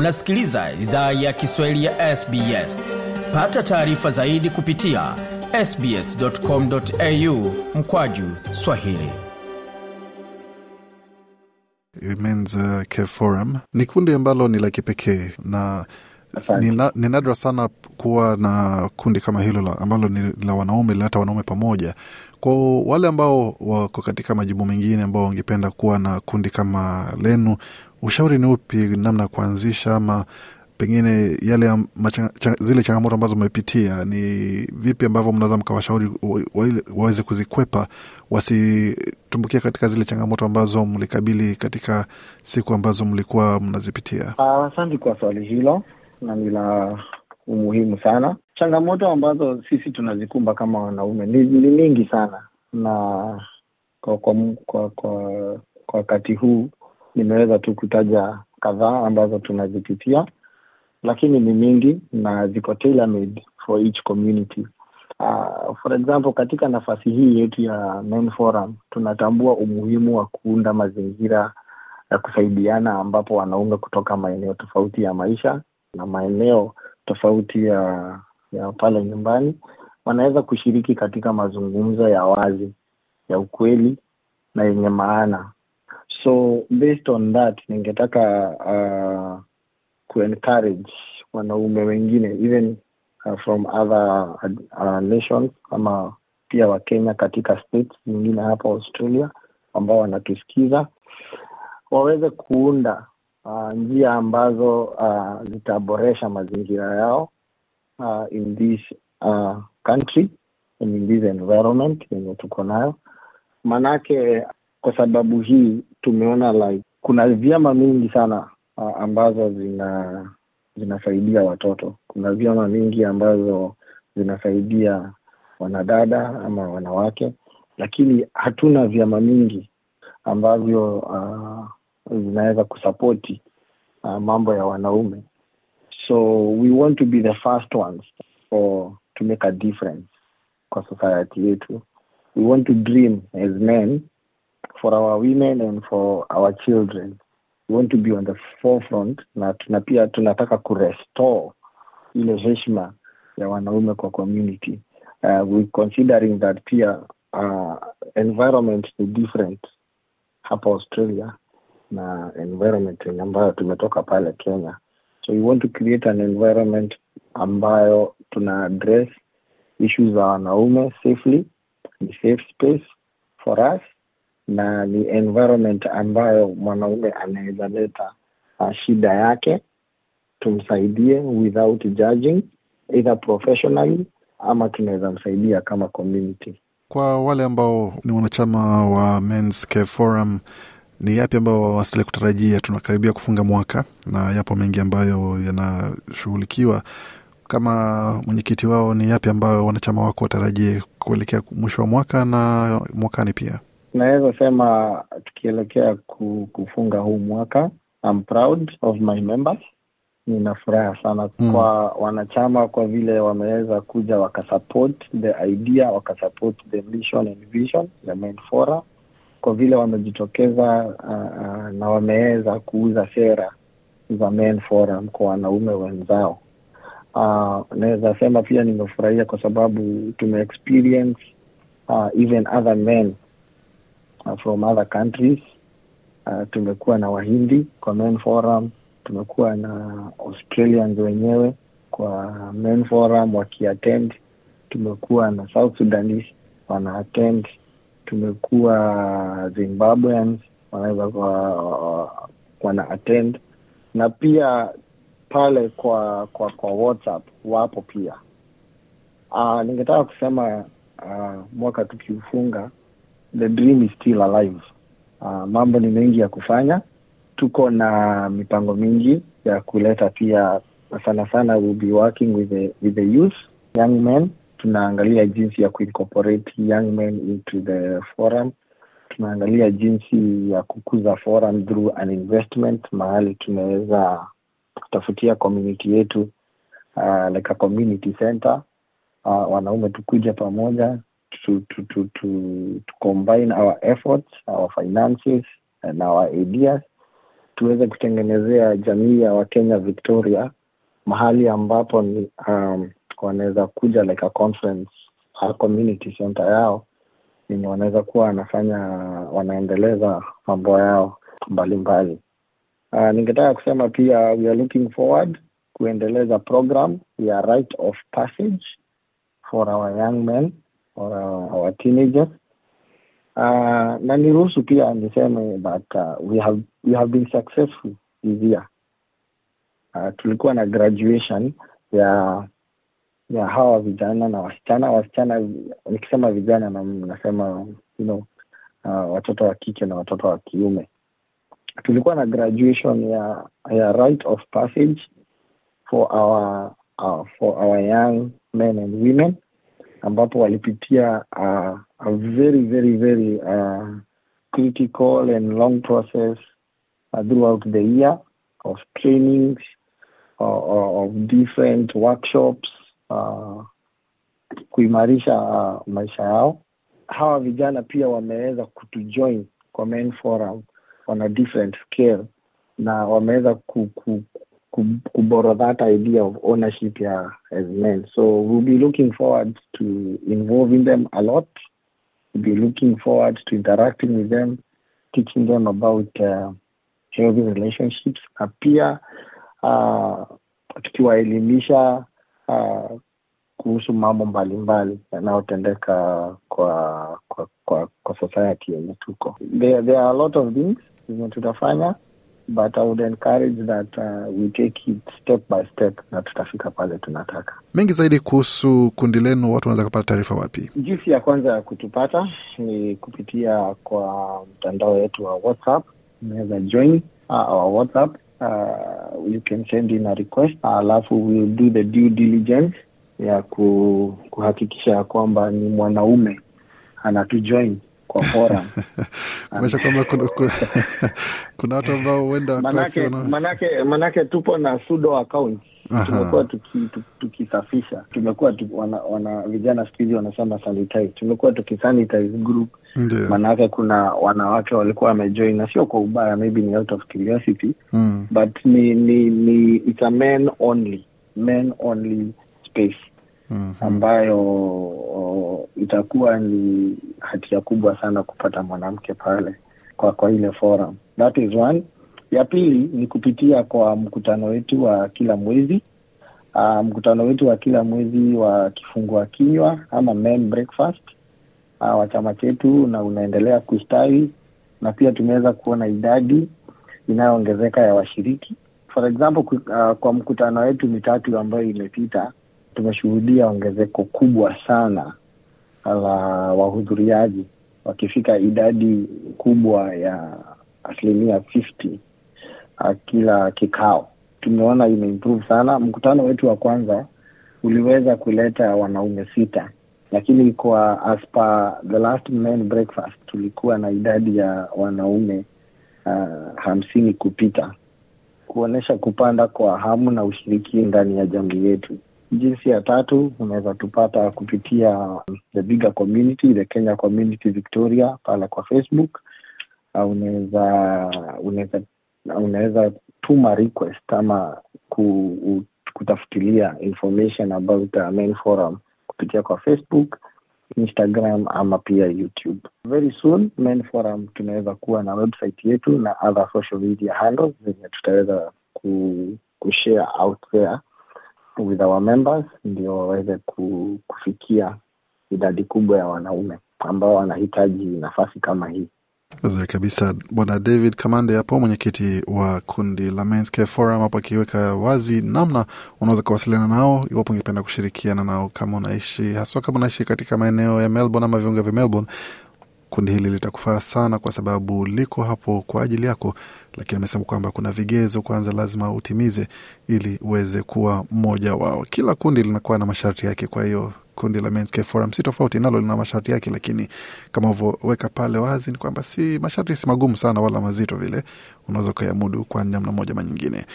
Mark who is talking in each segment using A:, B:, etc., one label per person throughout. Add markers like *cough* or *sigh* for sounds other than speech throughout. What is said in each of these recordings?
A: unasikiliza idhaa ya kiswahili ya sbs pata taarifa zaidi kupitia sbscomau mkwaju swahili.
B: Men's uh, Care Forum ni kundi ambalo ni la kipekee na ni, na, ni nadra sana kuwa na kundi kama hilo la, ambalo ni la wanaume linaleta wanaume pamoja. Kwa wale ambao wako katika majimbo mengine ambao wangependa kuwa na kundi kama lenu, ushauri ni upi namna ya kuanzisha ama pengine yale zile changamoto ambazo mmepitia ni vipi ambavyo mnaweza mkawashauri waweze kuzikwepa wasitumbukia katika zile changamoto ambazo mlikabili katika siku ambazo mlikuwa mnazipitia?
C: Asante uh, kwa swali hilo na ni la umuhimu sana. Changamoto ambazo sisi tunazikumba kama wanaume ni, ni mingi sana, na kwa kwa kwa kwa wakati huu nimeweza tu kutaja kadhaa ambazo tunazipitia, lakini ni mingi na ziko for each community. Uh, for example katika nafasi hii yetu ya Main Forum tunatambua umuhimu wa kuunda mazingira ya kusaidiana ambapo wanaume kutoka maeneo tofauti ya maisha na maeneo tofauti ya ya pale nyumbani wanaweza kushiriki katika mazungumzo ya wazi ya ukweli na yenye maana. So based on that, ningetaka uh, kuencourage wanaume wengine even uh, from other uh, nations ama pia Wakenya katika states zingine hapa Australia ambao wanatusikiza waweze kuunda uh, njia ambazo uh, zitaboresha mazingira yao uh, in this uh, country and in this environment yenye tuko nayo. Manake kwa sababu hii tumeona like kuna vyama mingi sana ambazo zina zinasaidia watoto. Kuna vyama mingi ambazo zinasaidia wanadada ama wanawake lakini hatuna vyama mingi ambavyo uh, zinaweza kusapoti uh, mambo ya wanaume. So we want to be the first ones for to make a difference kwa society yetu. We want to dream as men for our women and for our children. We want to be on the forefront na tuna pia tunataka kurestore ile heshima ya wanaume kwa community. Uh, we considering that pia uh, environment ni different hapa australia na environment ambayo tumetoka pale Kenya. So we want to create an environment ambayo tuna address issues za wanaume safely, ni safe space for us na ni environment ambayo mwanaume anaweza leta uh, shida yake tumsaidie without judging either professionally ama tunaweza msaidia kama community.
B: Kwa wale ambao ni wanachama wa Men's Care Forum ni yapi ambayo wastahili kutarajia? Tunakaribia kufunga mwaka na yapo mengi ambayo yanashughulikiwa. Kama mwenyekiti wao, ni yapi ambayo wanachama wako watarajie kuelekea mwisho wa mwaka na mwakani pia?
C: Naweza sema tukielekea kufunga huu mwaka, I'm proud of my members. Nina furaha sana mm, kwa wanachama kwa vile wameweza kuja wakasupport the idea, wakasupport the mission and vision ya Men Forum kwa vile wamejitokeza uh, uh, na wameweza kuuza sera za Men Forum kwa wanaume wenzao. Uh, naweza sema pia nimefurahia kwa sababu tume experience uh, even other men uh, from other countries. Uh, tumekuwa na Wahindi kwa main Forum, tumekuwa na Australians wenyewe kwa main Forum wakiattend, tumekuwa na South sudanis wanaattend. Tumekuwa Zimbabweans wanaweza wana attend na pia pale kwa kwa kwa WhatsApp wapo pia. Uh, ningetaka kusema uh, mwaka tukiufunga, the dream is still alive. Uh, mambo ni mengi ya kufanya, tuko na mipango mingi ya kuleta pia, sana sana we'll be working with the, with the youth. Young men tunaangalia jinsi ya kuincorporate young men into the forum. Tunaangalia jinsi ya kukuza forum through an investment mahali tunaweza kutafutia community yetu uh, like a community center. Uh, wanaume tukuja pamoja to, to, to, to, to combine our efforts our finances and our ideas tuweze kutengenezea jamii ya wakenya victoria mahali ambapo ni um, wanaweza kuja like a conference a community center yao yenye wanaweza kuwa wanafanya wanaendeleza mambo yao mbalimbali. Uh, ningetaka kusema pia we are looking forward kuendeleza program ya right of passage for our young men our, our teenagers. Uh, na niruhusu pia niseme that uh, we have we have been successful this year. Uh, tulikuwa na graduation ya ya hawa vijana na wasichana. Wasichana nikisema vijana na nasema you know, uh, watoto wa kike na watoto wa kiume. Tulikuwa na graduation ya ya right of passage for our uh, for our young men and women ambapo walipitia uh, a very very very uh, critical and long process uh, throughout the year of trainings uh, of different workshops uh, kuimarisha uh, maisha yao. Hawa vijana pia wameweza kutujoin kwa main forum on a different scale na wameweza ku, kuborrow that idea of ownership ya as men so we'll be looking forward to involving them a lot. We'll be looking forward to interacting with them teaching them about uh, healthy relationships. Na pia uh, tukiwaelimisha uh, kuhusu mambo mbalimbali yanayotendeka kwa kwa kwa, kwa society yenye tuko. There, there are a lot of things zenye tutafanya but i would encourage that uh, we take it step by step na tutafika pale tunataka.
B: Mengi zaidi kuhusu kundi lenu watu wanaweza kupata taarifa wapi?
C: Jinsi ya kwanza ya kutupata ni kupitia kwa mtandao wetu wa whatsapp. Unaweza join uh, our whatsapp. Uh, you can send in a request. Alafu uh, we'll do the due diligence ya ku, kuhakikisha ya kwamba ni mwanaume anatujoin kwa forum *laughs*
B: kumesha kwamba kuna, kuna, *laughs* kuna watu ambao huenda
C: manake, manake, manake tupo na sudo account. Tumekuwa tukisafisha tuki, tuki tumekuwa tuki, wana, wana vijana siku hizi wanasema sanitize. Tumekuwa tukisanitize group. Maanake kuna wanawake walikuwa wamejoin na sio kwa ubaya maybe ni out of curiosity.
B: Mm.
C: but ni ni ni it's a men only. Men only space
B: mm -hmm.
C: ambayo o, itakuwa ni hatia kubwa sana kupata mwanamke pale kwa kwa ile forum. That is one. Ya pili ni kupitia kwa mkutano wetu wa kila mwezi. Uh, mkutano wetu wa kila mwezi wa kifungua kinywa ama men breakfast. Uh, wa chama chetu na unaendelea kustawi na pia tumeweza kuona idadi inayoongezeka ya washiriki. For example uh, kwa mkutano wetu mitatu ambayo imepita tumeshuhudia ongezeko kubwa sana la wahudhuriaji wakifika idadi kubwa ya asilimia 50 uh, kila kikao. Tumeona imeimprove sana. Mkutano wetu wa kwanza uliweza kuleta wanaume sita lakini kwa as the last men breakfast tulikuwa na idadi ya wanaume uh, hamsini kupita kuonyesha kupanda kwa hamu na ushiriki ndani ya jamii yetu jinsi ya tatu unaweza tupata kupitia the bigger community the kenya community victoria pale kwa facebook. Uh, unaweza unaweza unaweza tuma request ama ku, kutafutilia information about the main forum kupitia kwa facebook instagram ama pia youtube. Very soon main forum tunaweza kuwa na website yetu na other social media handles zenye tutaweza ku, kushare out there with our members ndio waweze kufikia idadi kubwa ya wanaume ambao wanahitaji nafasi kama hii
B: Vizuri kabisa, Bwana David Kamande hapo, mwenyekiti wa kundi la Men's Care Forum, hapo akiweka wazi namna unaweza kuwasiliana nao iwapo ungependa kushirikiana nao, kama unaishi haswa, kama unaishi katika maeneo ya Melbourne ama viunga vya Melbourne. Kundi hili litakufaa sana kwa sababu liko hapo kwa ajili yako, lakini amesema kwamba kuna vigezo kwanza lazima utimize ili uweze kuwa mmoja wao. Kila kundi linakuwa na masharti yake, kwa hiyo kundi la Men's Care Forum si tofauti, nalo lina masharti yake, lakini kama uvyoweka pale wazi ni kwamba si masharti si magumu sana wala mazito vile, unaweza ukayamudu kwa namna moja ama nyingine.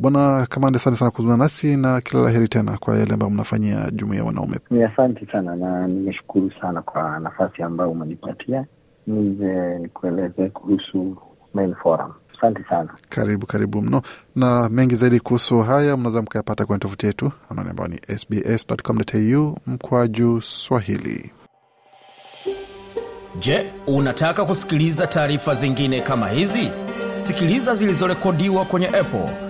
B: Bwana Kamande, asante sana kuzungumza nasi na kila la heri tena kwa yale ambayo mnafanyia jumuia wanaume.
C: Ni asante sana na nimeshukuru sana kwa nafasi ambayo umenipatia nije nikueleze kuhusu Male forum. Asante sana.
B: Karibu karibu mno, na mengi zaidi kuhusu haya mnaweza mkayapata kwenye tovuti yetu anwani ambayo ni sbs.com.au mkwaju Swahili.
A: Je, unataka kusikiliza taarifa zingine kama hizi? Sikiliza zilizorekodiwa kwenye Apple,